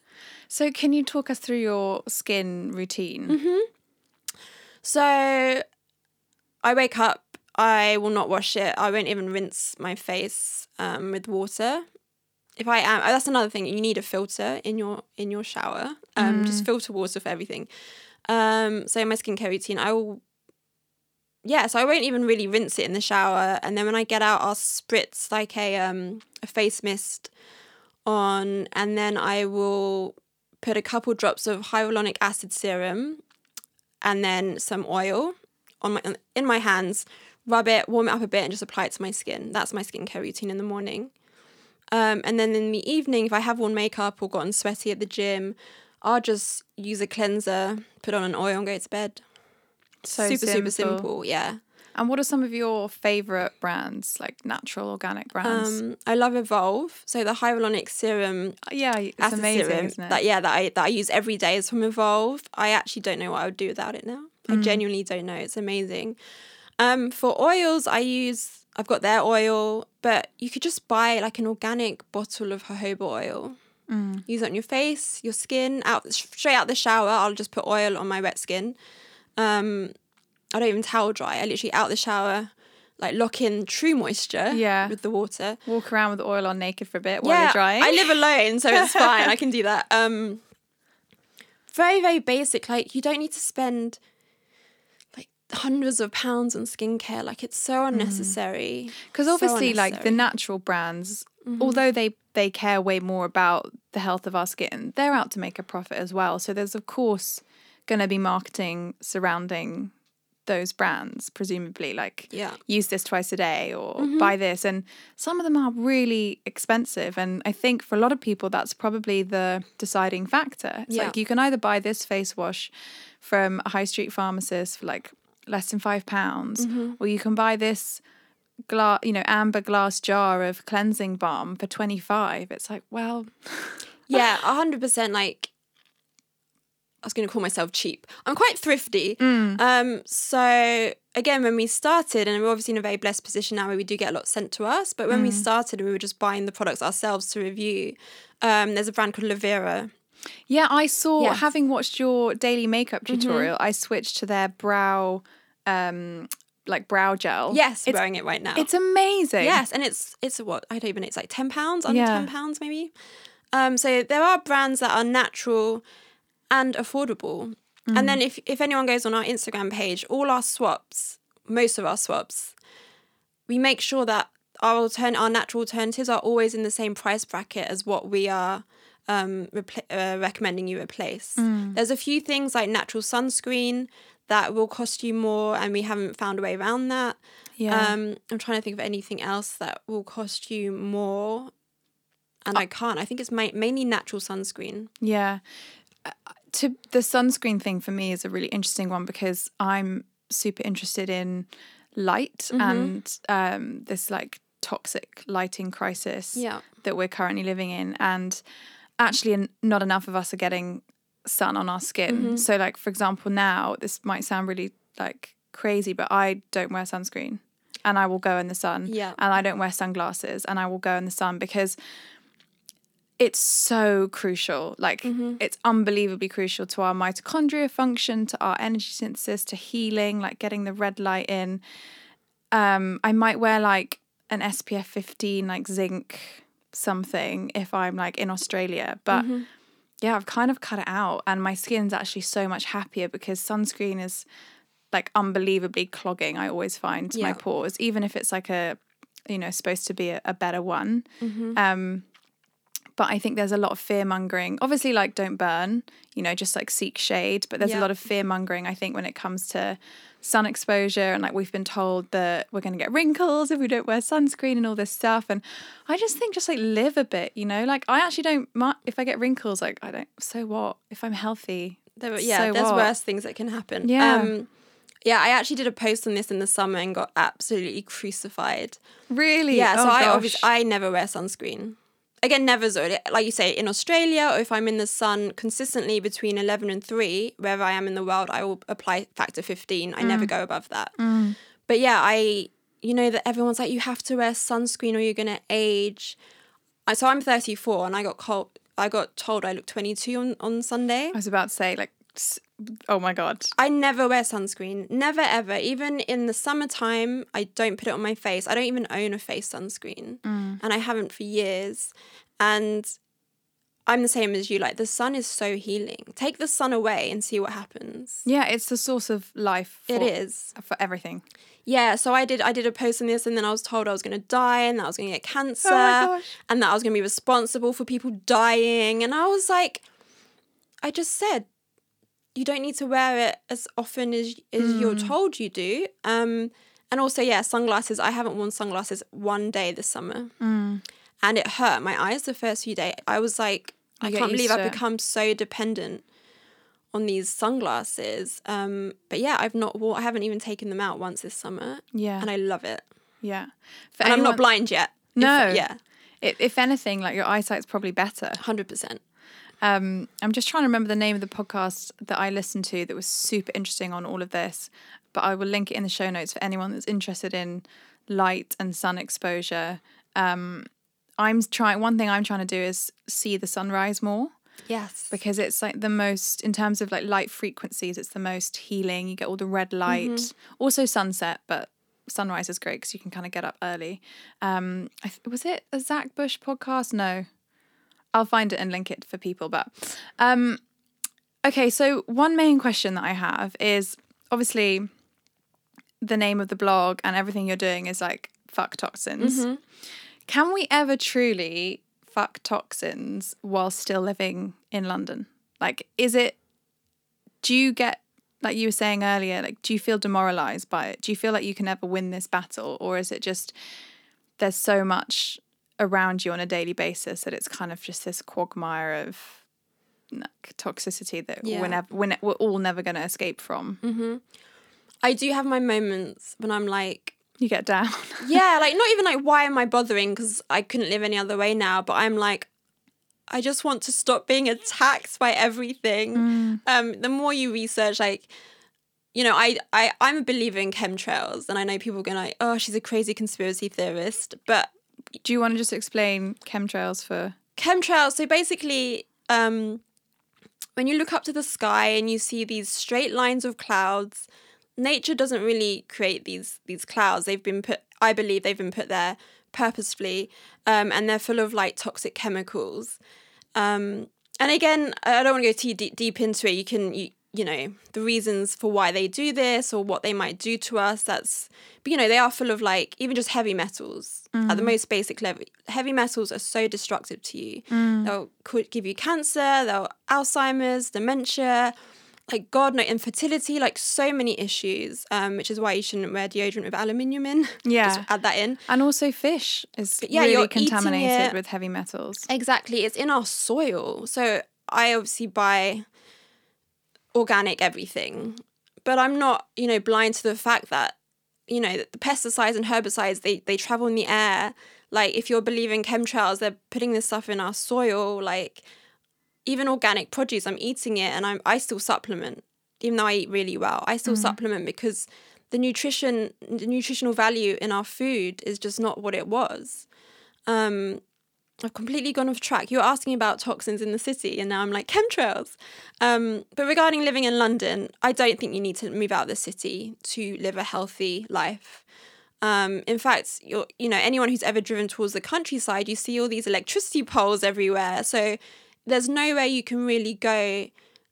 Speaker 1: So can you talk us through your skin routine?
Speaker 2: Mm-hmm. So I wake up, I will not wash it. I won't even rinse my face um, with water. If I am, that's another thing. You need a filter in your in your shower. Um, Just filter water for everything. Um, so my skincare routine, I will. Yeah, so I won't even really rinse it in the shower, and then when I get out, I'll spritz like a um a face mist on, and then I will put a couple drops of hyaluronic acid serum, and then some oil on my in my hands. Rub it, warm it up a bit, and just apply it to my skin. That's my skincare routine in the morning. Um, and then in the evening, if I have worn makeup or gotten sweaty at the gym, I'll just use a cleanser, put on an oil, and go to bed.
Speaker 1: So
Speaker 2: super, super
Speaker 1: simple.
Speaker 2: simple. Yeah.
Speaker 1: And what are some of your favorite brands, like natural organic brands?
Speaker 2: Um, I love Evolve. So the hyaluronic serum,
Speaker 1: yeah, it's amazing,
Speaker 2: serum,
Speaker 1: isn't it?
Speaker 2: that yeah, that I that I use every day is from Evolve. I actually don't know what I would do without it now. I
Speaker 1: Mm.
Speaker 2: genuinely don't know. It's amazing. Um, for oils, I use I've got their oil, but you could just buy like an organic bottle of jojoba oil.
Speaker 1: Mm.
Speaker 2: Use it on your face, your skin, out straight out the shower. I'll just put oil on my wet skin. Um, I don't even towel dry. I literally out the shower, like lock in true moisture.
Speaker 1: Yeah.
Speaker 2: with the water.
Speaker 1: Walk around with oil on naked for a bit while you're drying.
Speaker 2: I live alone, so it's fine. I can do that. Um, very very basic. Like you don't need to spend hundreds of pounds on skincare. Like it's so unnecessary.
Speaker 1: Because
Speaker 2: So
Speaker 1: obviously, like the natural brands,
Speaker 2: Mm-hmm.
Speaker 1: although they they care way more about the health of our skin, they're out to make a profit as well. So there's of course going to be marketing surrounding those brands, presumably like
Speaker 2: Yeah.
Speaker 1: use this twice a day or
Speaker 2: Mm-hmm.
Speaker 1: buy this, and some of them are really expensive. And I think for a lot of people, that's probably the deciding factor. It's
Speaker 2: Yeah.
Speaker 1: like you can either buy this face wash from a high street pharmacist for like less than five pounds,
Speaker 2: Mm-hmm.
Speaker 1: or you can buy this glass, you know, amber glass jar of cleansing balm for 25. It's like, well,
Speaker 2: Yeah, a hundred percent. Like I was going to call myself cheap. I'm quite thrifty.
Speaker 1: Mm.
Speaker 2: Um, so again, when we started, and we're obviously in a very blessed position now where we do get a lot sent to us. But when we
Speaker 1: Mm.
Speaker 2: started, we were just buying the products ourselves to review. Um, there's a brand called Lavera.
Speaker 1: Yeah, I saw.
Speaker 2: Mm-hmm.
Speaker 1: having watched your daily makeup tutorial, I switched to their brow, um, like brow gel.
Speaker 2: Yes,
Speaker 1: it's,
Speaker 2: wearing it right now.
Speaker 1: it's amazing.
Speaker 2: Yes, and it's it's a what I don't even. It's like ten pounds, under
Speaker 1: Yeah.
Speaker 2: ten pounds maybe. Um, so there are brands that are natural and affordable. And then if if anyone goes on our Instagram page, all our swaps, most of our swaps, we make sure that our altern- our natural alternatives are always in the same price bracket as what we are um, repl- uh, recommending you replace. There's a few things like natural sunscreen that will cost you more, and we haven't found a way around that.
Speaker 1: Yeah.
Speaker 2: Um, I'm trying to think of anything else that will cost you more, and I can't. I think it's ma- mainly natural sunscreen.
Speaker 1: Yeah. Uh, To the sunscreen thing for me is a really interesting one because I'm super interested in light
Speaker 2: Mm-hmm.
Speaker 1: and um, this like toxic lighting crisis
Speaker 2: Yeah.
Speaker 1: that we're currently living in, and actually, not enough of us are getting sun on our skin.
Speaker 2: Mm-hmm.
Speaker 1: So, like for example, now this might sound really like crazy, but I don't wear sunscreen, and I will go in the sun.
Speaker 2: Yeah.
Speaker 1: and I don't wear sunglasses, and I will go in the sun because it's so crucial. Like
Speaker 2: Mm-hmm.
Speaker 1: it's unbelievably crucial to our mitochondria function, to our energy synthesis, to healing, like getting the red light in. Um, I might wear like an SPF 15, like zinc something if I'm like in Australia, but
Speaker 2: Mm-hmm.
Speaker 1: yeah, I've kind of cut it out, and my skin's actually so much happier because sunscreen is like unbelievably clogging. I always find to my pores, even if it's like a you know supposed to be a, a better one.
Speaker 2: Mm-hmm.
Speaker 1: Um, but I think there's a lot of fear mongering. Obviously, like don't burn, you know, just like seek shade. But there's
Speaker 2: Yeah.
Speaker 1: a lot of fear mongering, I think, when it comes to sun exposure. And like we've been told that we're going to get wrinkles if we don't wear sunscreen and all this stuff. And I just think just like live a bit, you know, like I actually don't, if I get wrinkles, like I don't, so what? If I'm healthy.
Speaker 2: There, yeah,
Speaker 1: So
Speaker 2: there's
Speaker 1: what?
Speaker 2: worse things that can happen.
Speaker 1: Yeah.
Speaker 2: Um, yeah, I actually did a post on this in the summer and got absolutely crucified.
Speaker 1: Really?
Speaker 2: Yeah, so
Speaker 1: Oh,
Speaker 2: I obviously I never wear sunscreen again, never zone. Like you say, in Australia, or if I'm in the sun consistently between 11 and 3, wherever I am in the world, I will apply factor 15. I never mm. go above that. Mm. But yeah, I, you know, that everyone's like, you have to wear sunscreen or you're going to age. So I'm 34 and I got cold. I got told I look 22 on, on Sunday.
Speaker 1: I was about to say, like, oh my God.
Speaker 2: I never wear sunscreen. Never ever. Even in the summertime, I don't put it on my face. I don't even own a face sunscreen. Mm. And I haven't for years. And I'm the same as you. Like the sun is so healing. Take the sun away and see what happens.
Speaker 1: Yeah, it's the source of life. For,
Speaker 2: It is.
Speaker 1: For everything.
Speaker 2: Yeah, so I did I did a post on this and then I was told I was gonna die and that I was gonna get cancer oh
Speaker 1: gosh.
Speaker 2: and that I was gonna be responsible for people dying. And I was like, I just said, you don't need to wear it as often as as you're told you do. Um and also, yeah, sunglasses. I haven't worn sunglasses one day this summer. And it hurt my eyes the first few days. I was like, I can't believe I've become so dependent on these sunglasses. Um, but yeah, I've not worn, I haven't even taken them out once this summer.
Speaker 1: Yeah.
Speaker 2: And I love it.
Speaker 1: Yeah. For
Speaker 2: And I'm not blind yet. If-
Speaker 1: No.
Speaker 2: yeah,
Speaker 1: If, if anything, like your eyesight's probably better.
Speaker 2: 100%.
Speaker 1: Um, I'm just trying to remember the name of the podcast that I listened to that was super interesting on all of this, but I will link it in the show notes for anyone that's interested in light and sun exposure. Um, I'm trying. One thing I'm trying to do is see the sunrise more
Speaker 2: Yes.
Speaker 1: because it's like the most in terms of like light frequencies. It's the most healing. You get all the red light. Also sunset, but sunrise is great because you can kind of get up early. Um, I th- was it a Zach Bush podcast? No, I'll find it and link it for people. But um, okay, so one main question that I have is obviously the name of the blog and everything you're doing is like fuck toxins. Can we ever truly fuck toxins while still living in London? Like, is it, do you get, like you were saying earlier, like, do you feel demoralized by it? Do you feel like you can ever win this battle? Or is it just, there's so much around you on a daily basis that it's kind of just this quagmire of like, toxicity that
Speaker 2: Yeah.
Speaker 1: we're, never, we're, ne- we're all never going to escape from?
Speaker 2: I do have my moments when I'm like,
Speaker 1: You get down.
Speaker 2: yeah, like not even like, why am I bothering? Because I couldn't live any other way now. But I'm like, I just want to stop being attacked by everything. Um, the more you research, like, you know, I, I, I'm a believer in chemtrails, and I know people are going like, oh, she's a crazy conspiracy theorist. But
Speaker 1: do you want to just explain chemtrails for?
Speaker 2: chemtrails so basically um when you look up to the sky and you see these straight lines of clouds nature doesn't really create these these clouds they've been put i believe they've been put there purposefully um and they're full of like toxic chemicals um and again i don't want to go too deep, deep into it you can you, you know the reasons for why they do this or what they might do to us that's but you know they are full of like even just heavy metals at the most basic level heavy metals are so destructive to you they'll could give you cancer they'll alzheimer's dementia like god no infertility like so many issues um which is why you shouldn't wear deodorant with aluminium in
Speaker 1: Yeah.
Speaker 2: just add that in
Speaker 1: And also fish is
Speaker 2: yeah,
Speaker 1: really
Speaker 2: you're
Speaker 1: contaminated with heavy metals.
Speaker 2: Exactly. It's in our soil. So I obviously buy organic everything, but I'm not, you know, blind to the fact that, you know, the pesticides and herbicides, they, they travel in the air. Like if you're believing chemtrails, they're putting this stuff in our soil. Like even organic produce, I'm eating it and I'm I still supplement, even though I eat really well. I still supplement because the nutrition the nutritional value in our food is just not what it was. Um I've completely gone off track. You were asking about toxins in the city, and now I'm like chemtrails. Um, but regarding living in London, I don't think you need to move out of the city to live a healthy life. Um, in fact, you're, you know, anyone who's ever driven towards the countryside, you see all these electricity poles everywhere. So there's nowhere you can really go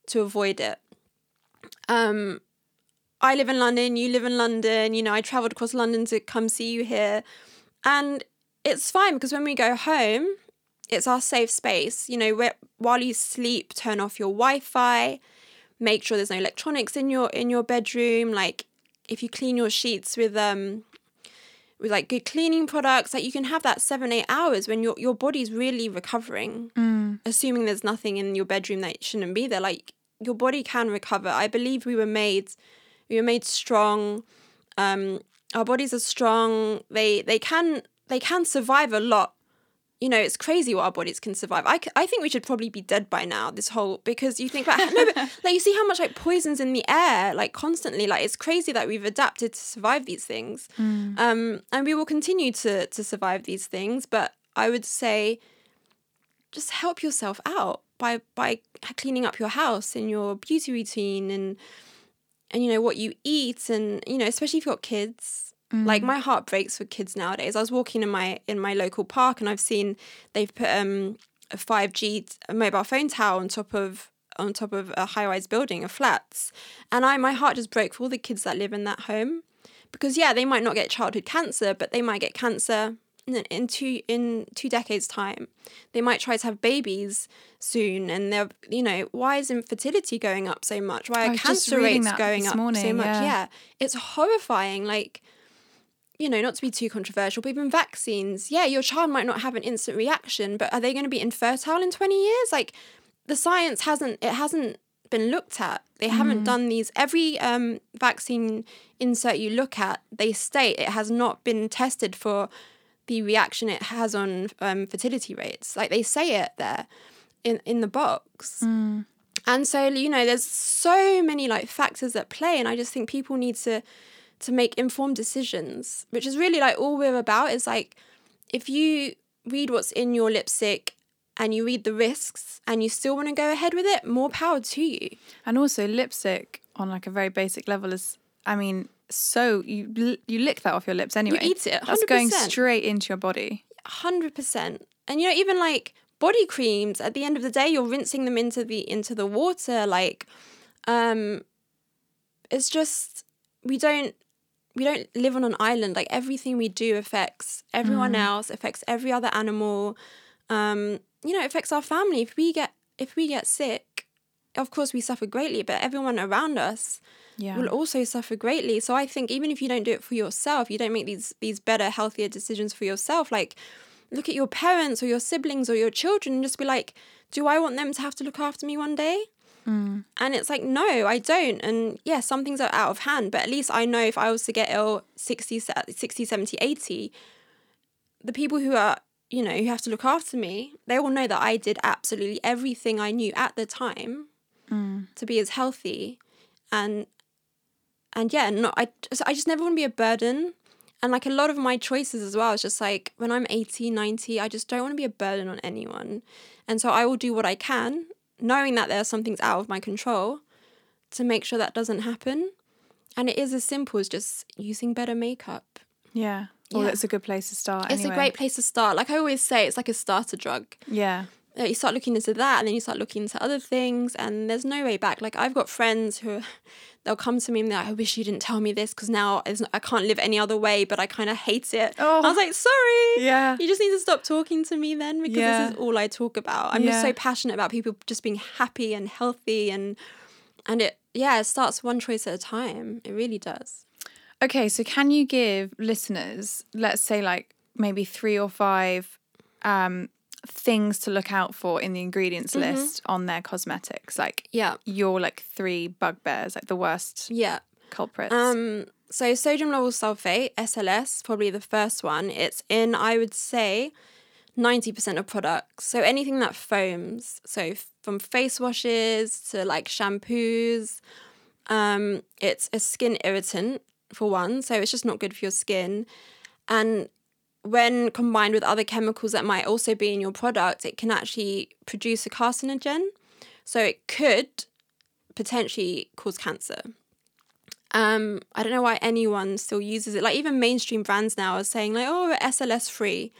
Speaker 2: to avoid it. Um, I live in London, you live in London, you know, I traveled across London to come see you here. And it's fine because when we go home, it's our safe space. You know, while you sleep, turn off your Wi-Fi, make sure there's no electronics in your in your bedroom. Like if you clean your sheets with um with like good cleaning products, like you can have that seven, eight hours when your your body's really recovering. Assuming there's nothing in your bedroom that shouldn't be there. Like your body can recover. I believe we were made we were made strong. Um our bodies are strong. They they can they can survive a lot you know, it's crazy what our bodies can survive. I, I think we should probably be dead by now. This whole because you think about no, but like you see how much like poisons in the air, like constantly. Like it's crazy that we've adapted to survive these things, um, and we will continue to to survive these things. But I would say, just help yourself out by by cleaning up your house and your beauty routine and and you know what you eat and you know especially if you've got kids like my heart breaks for kids nowadays. I was walking in my in my local park and I've seen they've put um a 5G mobile phone tower on top of on top of a high rise building of flats. And I my heart just broke for all the kids that live in that home. Because yeah, they might not get childhood cancer, but they might get cancer in, two in two decades time. They might try to have babies soon and they're you know, why is infertility going up so much? Why are cancer rates going up so much?
Speaker 1: yeah.
Speaker 2: yeah. It's horrifying. Like you know, not to be too controversial, but even vaccines, yeah, your child might not have an instant reaction, but are they going to be infertile in 20 years? Like the science hasn't it hasn't been looked at. They haven't done these every um vaccine insert you look at, they state it has not been tested for the reaction it has on um, fertility rates. Like they say it there in in the box. And so, you know, there's so many like factors at play and I just think people need to to make informed decisions, which is really like all we're about is like if you read what's in your lipstick and you read the risks and you still want to go ahead with it, more power to you.
Speaker 1: And also lipstick on like a very basic level is, I mean, so you you lick that off your lips anyway.
Speaker 2: You eat it,
Speaker 1: That's going straight into your body.
Speaker 2: 100%. And you know even like body creams at the end of the day you're rinsing them into the into the water like um it's just we don't we don't live on an island like everything we do affects everyone else affects every other animal um you know it affects our family if we get if we get sick of course we suffer greatly but everyone around us
Speaker 1: Yeah.
Speaker 2: will also suffer greatly. So I think even if you don't do it for yourself, you don't make these these better, healthier decisions for yourself. Like look at your parents or your siblings or your children and just be like, do I want them to have to look after me one day? Mm. And it's like, no, I don't. And yeah, some things are out of hand, but at least I know if I was to get ill 60, 60 70, 80, the people who are, you know, who have to look after me, they will know that I did absolutely everything I knew at the time mm. to be as healthy and and yeah, not I I just never want to be a burden. And like a lot of my choices as well, it's just like when I'm 80, 90, I just don't want to be a burden on anyone. And so I will do what I can, knowing that there are some things out of my control to make sure that doesn't happen. And it is as simple as just using better makeup.
Speaker 1: yeah. Well,
Speaker 2: Yeah.
Speaker 1: it's a good place to start.
Speaker 2: It's a great place to start. Like I always say, it's like a starter drug.
Speaker 1: Yeah.
Speaker 2: Uh, you start looking into that and then you start looking into other things and there's no way back like i've got friends who they'll come to me and they're like i wish you didn't tell me this because now i can't live any other way but i kind of hate it
Speaker 1: Oh.
Speaker 2: i was like sorry
Speaker 1: Yeah.
Speaker 2: you just need to stop talking to me then because
Speaker 1: Yeah.
Speaker 2: this is all i talk about i'm just so passionate about people just being happy and healthy and and it yeah it starts one choice at a time it really does
Speaker 1: Okay, so can you give listeners, let's say like maybe three or five um, things to look out for in the ingredients list on their cosmetics? Like
Speaker 2: yeah
Speaker 1: your like three bugbears, like the worst
Speaker 2: yeah
Speaker 1: culprits.
Speaker 2: Um, so sodium lauryl sulfate, SLS, probably the first one. It's in, I would say, 90% of products. So anything that foams, so from face washes to like shampoos, um, it's a skin irritant for one. So it's just not good for your skin. And when combined with other chemicals that might also be in your product, it can actually produce a carcinogen. So it could potentially cause cancer. Um, I don't know why anyone still uses it. Like even mainstream brands now are saying like, oh, we're SLS free.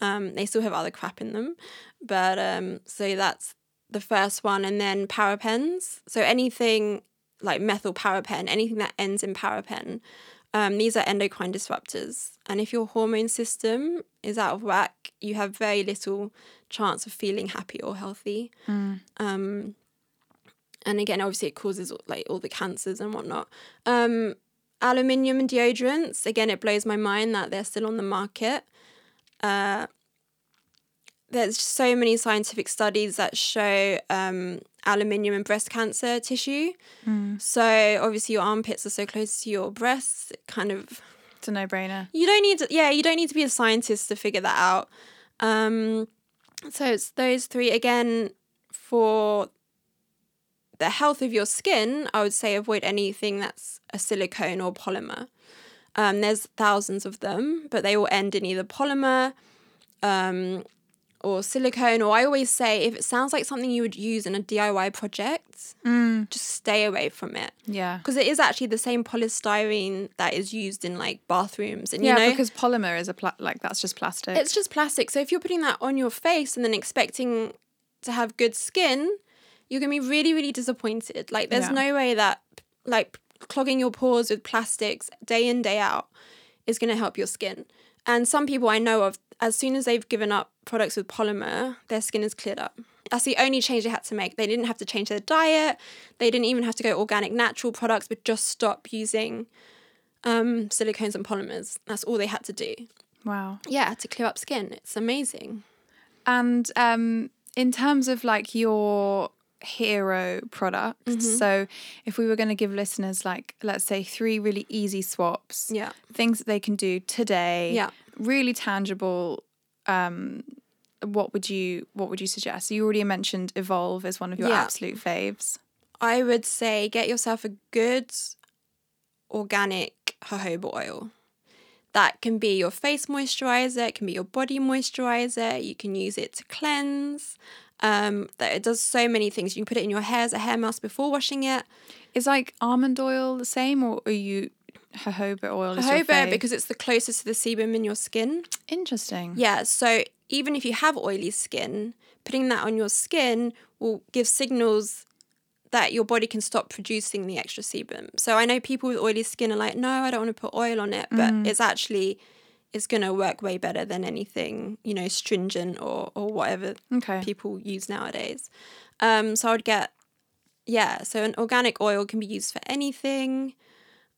Speaker 2: Um, they still have other crap in them, but um, so that's the first one, and then parabens. So anything like methyl paraben, anything that ends in paraben. Um, these are endocrine disruptors, and if your hormone system is out of whack, you have very little chance of feeling happy or healthy. Um, and again, obviously, it causes like all the cancers and whatnot. Um, aluminium and deodorants. Again, it blows my mind that they're still on the market. Uh, there's so many scientific studies that show um, aluminium in breast cancer tissue. So obviously, your armpits are so close to your breasts. It kind of
Speaker 1: it's a no brainer.
Speaker 2: you don't need to, yeah, you don't need to be a scientist to figure that out. Um, so it's those three again for the health of your skin. I would say avoid anything that's a silicone or polymer. Um, there's thousands of them, but they all end in either polymer um, or silicone. Or I always say if it sounds like something you would use in a DIY project, mm. just stay away from it.
Speaker 1: Yeah.
Speaker 2: Because it is actually the same polystyrene that is used in like bathrooms. And you
Speaker 1: Yeah,
Speaker 2: know,
Speaker 1: because polymer is a pla- like that's just plastic.
Speaker 2: it's just plastic. So if you're putting that on your face and then expecting to have good skin, you're gonna be really, really disappointed. Like there's
Speaker 1: Yeah.
Speaker 2: no way that like clogging your pores with plastics day in, day out is gonna help your skin. And some people I know of, as soon as they've given up products with polymer, their skin is cleared up. That's the only change they had to make. They didn't have to change their diet. They didn't even have to go organic, natural products, but just stop using um, silicones and polymers. That's all they had to do
Speaker 1: wow.
Speaker 2: yeah to clear up skin it's amazing
Speaker 1: And um, in terms of like your hero product,
Speaker 2: Mm-hmm.
Speaker 1: so if we were going to give listeners like let's say three really easy swaps,
Speaker 2: yeah
Speaker 1: things that they can do today,
Speaker 2: Yeah.
Speaker 1: really tangible. Um, what would you what would you suggest? You already mentioned Evolve as one of your
Speaker 2: Yeah.
Speaker 1: absolute faves.
Speaker 2: i would say get yourself a good organic jojoba oil that can be your face moisturizer it can be your body moisturizer you can use it to cleanse um, that it does so many things you can put it in your hair as a hair mask before washing it
Speaker 1: Is like almond oil the same, or are you jojoba oil?
Speaker 2: jojoba because it's the closest to the sebum in your skin
Speaker 1: interesting.
Speaker 2: Yeah, so even if you have oily skin, putting that on your skin will give signals that your body can stop producing the extra sebum. So I know people with oily skin are like, no, I don't want to put oil on it, but it's actually it's going to work way better than anything, you know, stringent or or whatever
Speaker 1: Okay.
Speaker 2: people use nowadays. Um, so I would get, yeah, so an organic oil can be used for anything.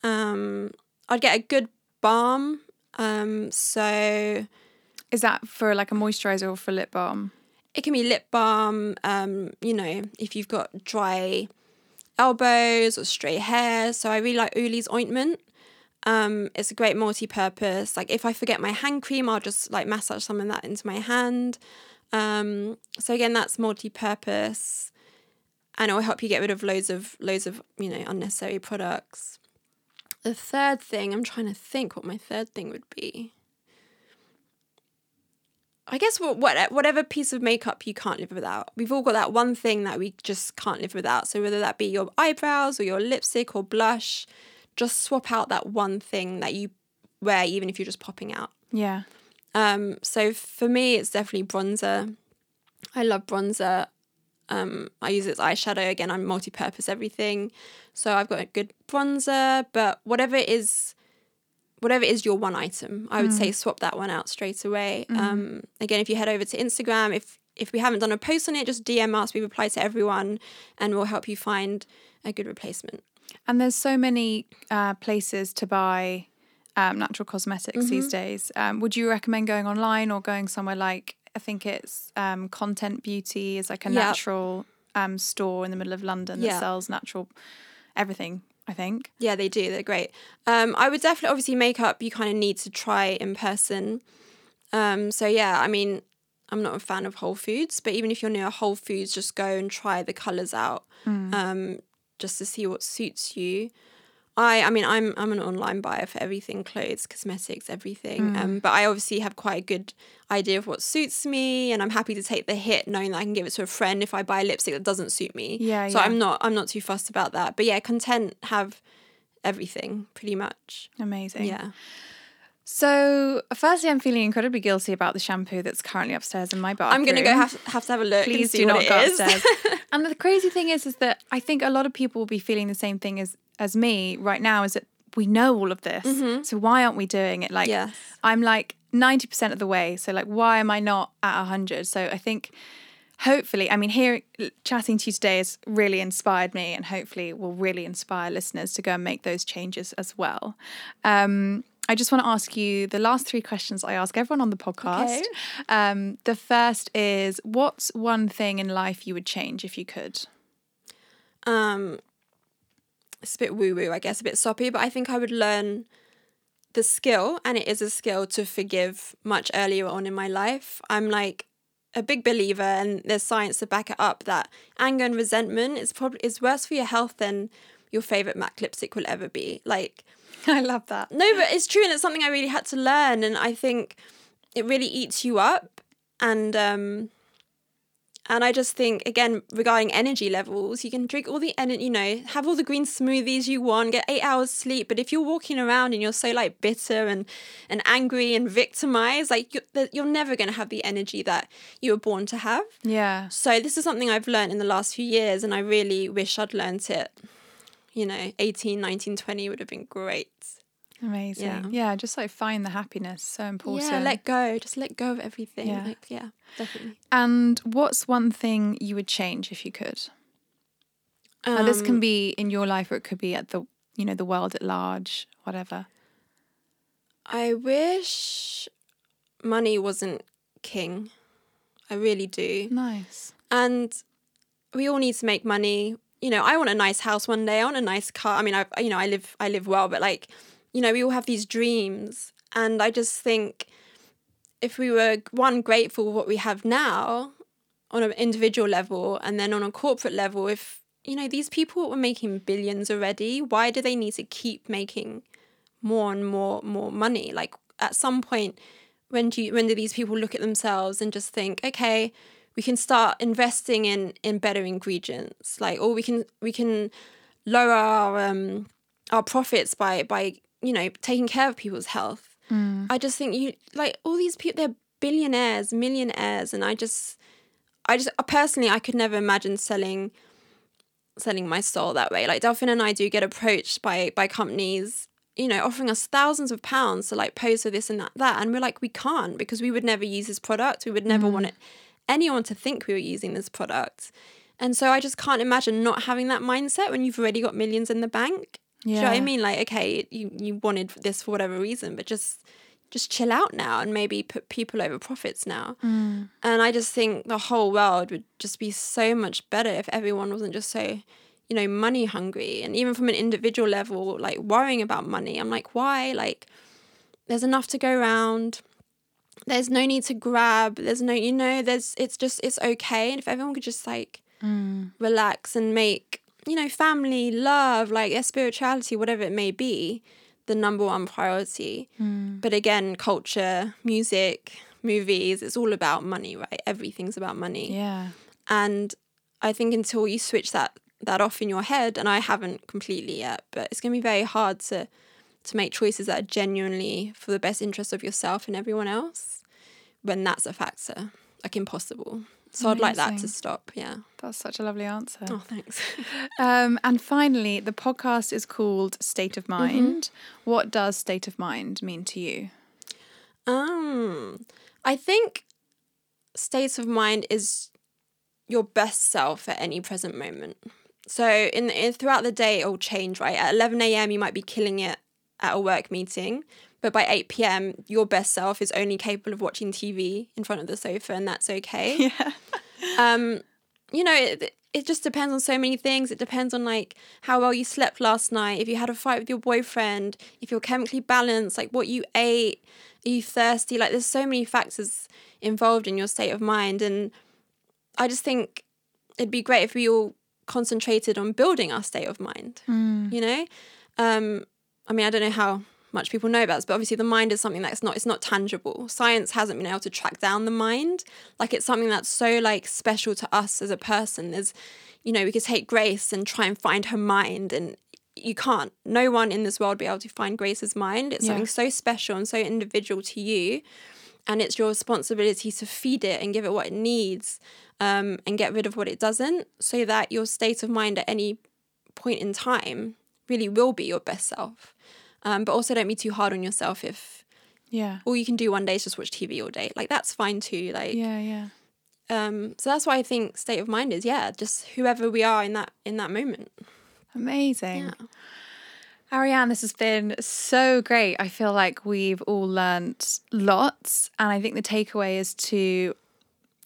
Speaker 2: Um, I'd get a good balm. Um, so
Speaker 1: Is that for like a moisturizer or for lip balm?
Speaker 2: it can be lip balm. Um, you know, if you've got dry elbows or stray hair. So I really like Uli's ointment. Um, it's a great multi-purpose. Like if I forget my hand cream, I'll just like massage some of that into my hand. Um, so again, that's multi-purpose, and it will help you get rid of loads of loads of you know unnecessary products. The third thing, I'm trying to think what my third thing would be. I guess what, what whatever piece of makeup you can't live without. We've all got that one thing that we just can't live without. So whether that be your eyebrows or your lipstick or blush, just swap out that one thing that you wear even if you're just popping out.
Speaker 1: Yeah.
Speaker 2: Um, so for me, it's definitely bronzer. I love bronzer. Um, I use it as eyeshadow. Again, I'm multi-purpose everything. So I've got a good bronzer, but whatever is whatever is your one item, I would say swap that one out straight away. Um, again, if you head over to Instagram, if if we haven't done a post on it, just DM us. We reply to everyone, and we'll help you find a good replacement.
Speaker 1: And there's so many uh, places to buy um, natural cosmetics these
Speaker 2: Mm-hmm.
Speaker 1: days. Um, would you recommend going online or going somewhere like I think it's um, Content Beauty is like a
Speaker 2: Yeah.
Speaker 1: natural um, store in the middle of London that
Speaker 2: Yeah.
Speaker 1: sells natural everything. I think.
Speaker 2: Yeah, they do. They're great. Um, I would definitely, obviously, makeup you kind of need to try in person. Um, so yeah, I mean, I'm not a fan of Whole Foods, but even if you're near Whole Foods, just go and try the colors out, um, just to see what suits you. I, I mean, I'm I'm an online buyer for everything, clothes, cosmetics, everything. Um, but I obviously have quite a good idea of what suits me, and I'm happy to take the hit, knowing that I can give it to a friend if I buy a lipstick that doesn't suit me.
Speaker 1: Yeah,
Speaker 2: So
Speaker 1: yeah.
Speaker 2: I'm not I'm not too fussed about that. But yeah, content have everything pretty much.
Speaker 1: Amazing.
Speaker 2: Yeah.
Speaker 1: So, firstly, I'm feeling incredibly guilty about the shampoo that's currently upstairs in my bathroom.
Speaker 2: I'm gonna go have have to have a look.
Speaker 1: Please do not go
Speaker 2: is.
Speaker 1: upstairs. and the crazy thing is, is that I think a lot of people will be feeling the same thing as as me right now. Is that we know all of this, so why aren't we doing it? Like,
Speaker 2: Yes.
Speaker 1: I'm like ninety percent of the way. So, like, why am I not at hundred? So, I think. Hopefully, I mean, here chatting to you today has really inspired me, and hopefully, will really inspire listeners to go and make those changes as well. Um, I just want to ask you the last three questions I ask everyone on the podcast.
Speaker 2: Okay.
Speaker 1: Um, the first is what's one thing in life you would change if you could?
Speaker 2: um it's a bit woo woo, I guess, a bit soppy, but I think I would learn the skill, and it is a skill to forgive much earlier on in my life. I'm like a big believer, and there's science to back it up that anger and resentment is probably is worse for your health than your favorite MAC lipstick will ever be. Like,
Speaker 1: I love that.
Speaker 2: no, but it's true, and it's something I really had to learn, and I think it really eats you up, and um, and I just think again regarding energy levels, you can drink all the energy, you know, have all the green smoothies you want, get eight hours sleep. But if you're walking around and you're so like bitter and and angry and victimized, like you're, you're never going to have the energy that you were born to have.
Speaker 1: Yeah.
Speaker 2: So this is something I've learned in the last few years, and I really wish I'd learned it. You know, 18, 19, 20 would have been great.
Speaker 1: Amazing. Yeah.
Speaker 2: Yeah.
Speaker 1: just like find the happiness. So important.
Speaker 2: Yeah, let go. Just let go of everything.
Speaker 1: Yeah.
Speaker 2: Like, yeah, definitely.
Speaker 1: and what's one thing you would change if you could? Now, this can
Speaker 2: Um,
Speaker 1: be in your life or it could be at the you know, the world at large, whatever.
Speaker 2: I wish money wasn't king. I really do.
Speaker 1: Nice.
Speaker 2: And we all need to make money. You know, I want a nice house one day. I want a nice car. I mean, I you know, I live I live well, but like, you know, we all have these dreams, and I just think if we were one grateful for what we have now on an individual level and then on a corporate level if you know these people were making billions already why do they need to keep making more and more more money? Like at some point when do you, when do these people look at themselves and just think okay we can start investing in in better ingredients like or we can we can lower our um our profits by by you know taking care of people's health. Mm. I just think you like all these people they're billionaires millionaires and i just i just uh, personally i could never imagine selling selling my soul that way. Like delphine and i do get approached by by companies you know offering us thousands of pounds to like pose for this and that that and we're like we can't because we would never use this product. We would never mm. want it anyone to think we were using this product. And so i just can't imagine not having that mindset when you've already got millions in the bank do you know what I mean? Like, okay, you, you wanted this for whatever reason, but just just chill out now and maybe put people over profits now.
Speaker 1: Mm.
Speaker 2: And I just think the whole world would just be so much better if everyone wasn't just so, you know, money hungry. And even from an individual level, like worrying about money, I'm like, why? Like, there's enough to go around. There's no need to grab. There's no, you know, there's, it's just, it's okay. And if everyone could just like
Speaker 1: Mm.
Speaker 2: relax and make, you know, family, love, like their spirituality, whatever it may be, the number one priority.
Speaker 1: Mm.
Speaker 2: But again, culture, music, movies, it's all about money, right? Everything's about money.
Speaker 1: Yeah.
Speaker 2: And I think until you switch that that off in your head, and I haven't completely yet, but it's gonna be very hard to to make choices that are genuinely for the best interest of yourself and everyone else when that's a factor. Like impossible. So I'd like that to stop. Yeah.
Speaker 1: That's such a lovely answer.
Speaker 2: Oh, thanks.
Speaker 1: Um, and finally, the podcast is called State of Mind. What does state of mind mean to you?
Speaker 2: Um, I think state of mind is your best self at any present moment. So in, in throughout the day, it'll change. Right at eleven a.m., you might be killing it at a work meeting, but by eight p.m., your best self is only capable of watching TV in front of the sofa, and that's okay.
Speaker 1: Yeah.
Speaker 2: um you know it, it just depends on so many things it depends on like how well you slept last night if you had a fight with your boyfriend if you're chemically balanced like what you ate are you thirsty like there's so many factors involved in your state of mind and i just think it'd be great if we all concentrated on building our state of mind you know um i mean i don't know how much people know about this but obviously the mind is something that's not it's not tangible. Science hasn't been able to track down the mind. Like it's something that's so like special to us as a person. There's you know we could take grace and try and find her mind and you can't no one in this world be able to find grace's mind. It's
Speaker 1: Yeah.
Speaker 2: something so special and so individual to you and it's your responsibility to feed it and give it what it needs um, and get rid of what it doesn't so that your state of mind at any point in time really will be your best self um, but also don't be too hard on yourself if
Speaker 1: Yeah.
Speaker 2: all you can do one day is just watch tv all day like that's fine too like
Speaker 1: Yeah. Yeah.
Speaker 2: um so that's why i think state of mind is yeah just whoever we are in that in that moment
Speaker 1: Amazing.
Speaker 2: yeah
Speaker 1: Ariane, this has been so great. I feel like we've all learnt lots. And I think the takeaway is to,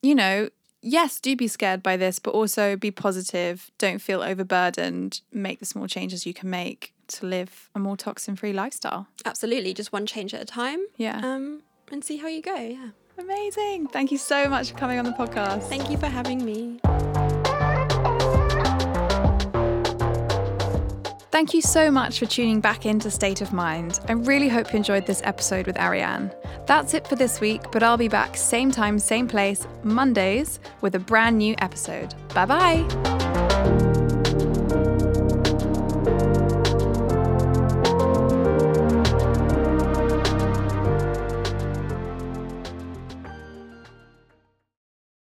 Speaker 1: you know, yes, do be scared by this, but also be positive. Don't feel overburdened. Make the small changes you can make to live a more toxin free lifestyle.
Speaker 2: Absolutely, just one change at a time.
Speaker 1: Yeah.
Speaker 2: Um, and see how you go. Yeah.
Speaker 1: Amazing. Thank you so much for coming on the podcast.
Speaker 2: Thank you for having me.
Speaker 1: Thank you so much for tuning back into State of Mind. I really hope you enjoyed this episode with Ariane. That's it for this week, but I'll be back same time, same place, Mondays, with a brand new episode. Bye bye.